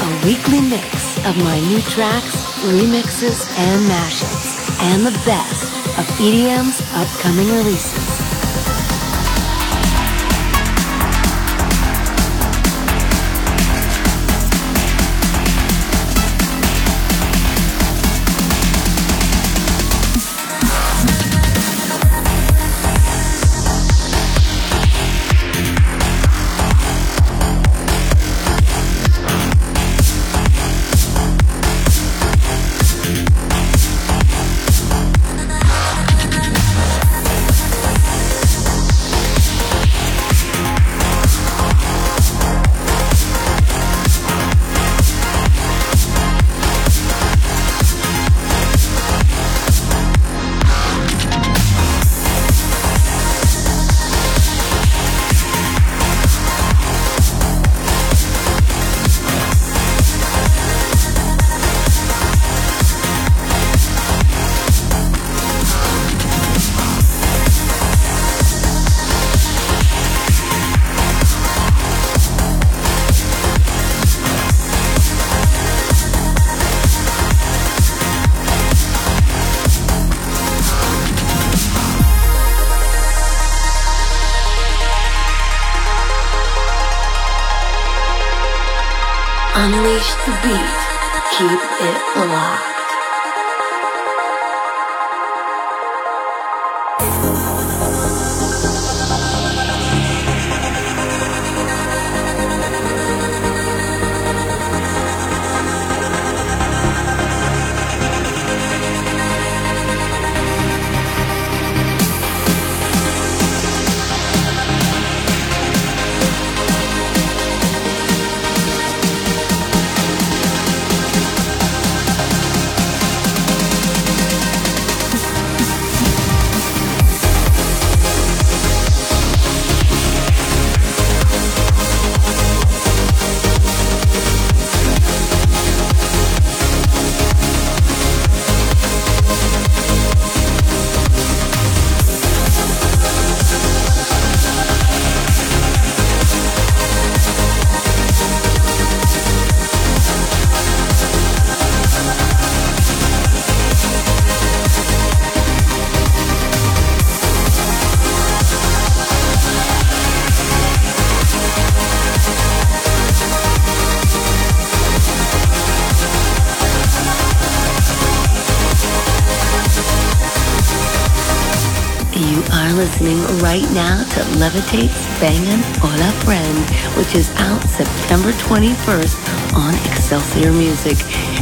a weekly mix of my new tracks, remixes, and mashups, and the best of EDM's upcoming releases. Unleash the beat. Keep it locked. Listening right now to Levitate's Bangin' Hola Friend, which is out September 21st on Excelsior Music.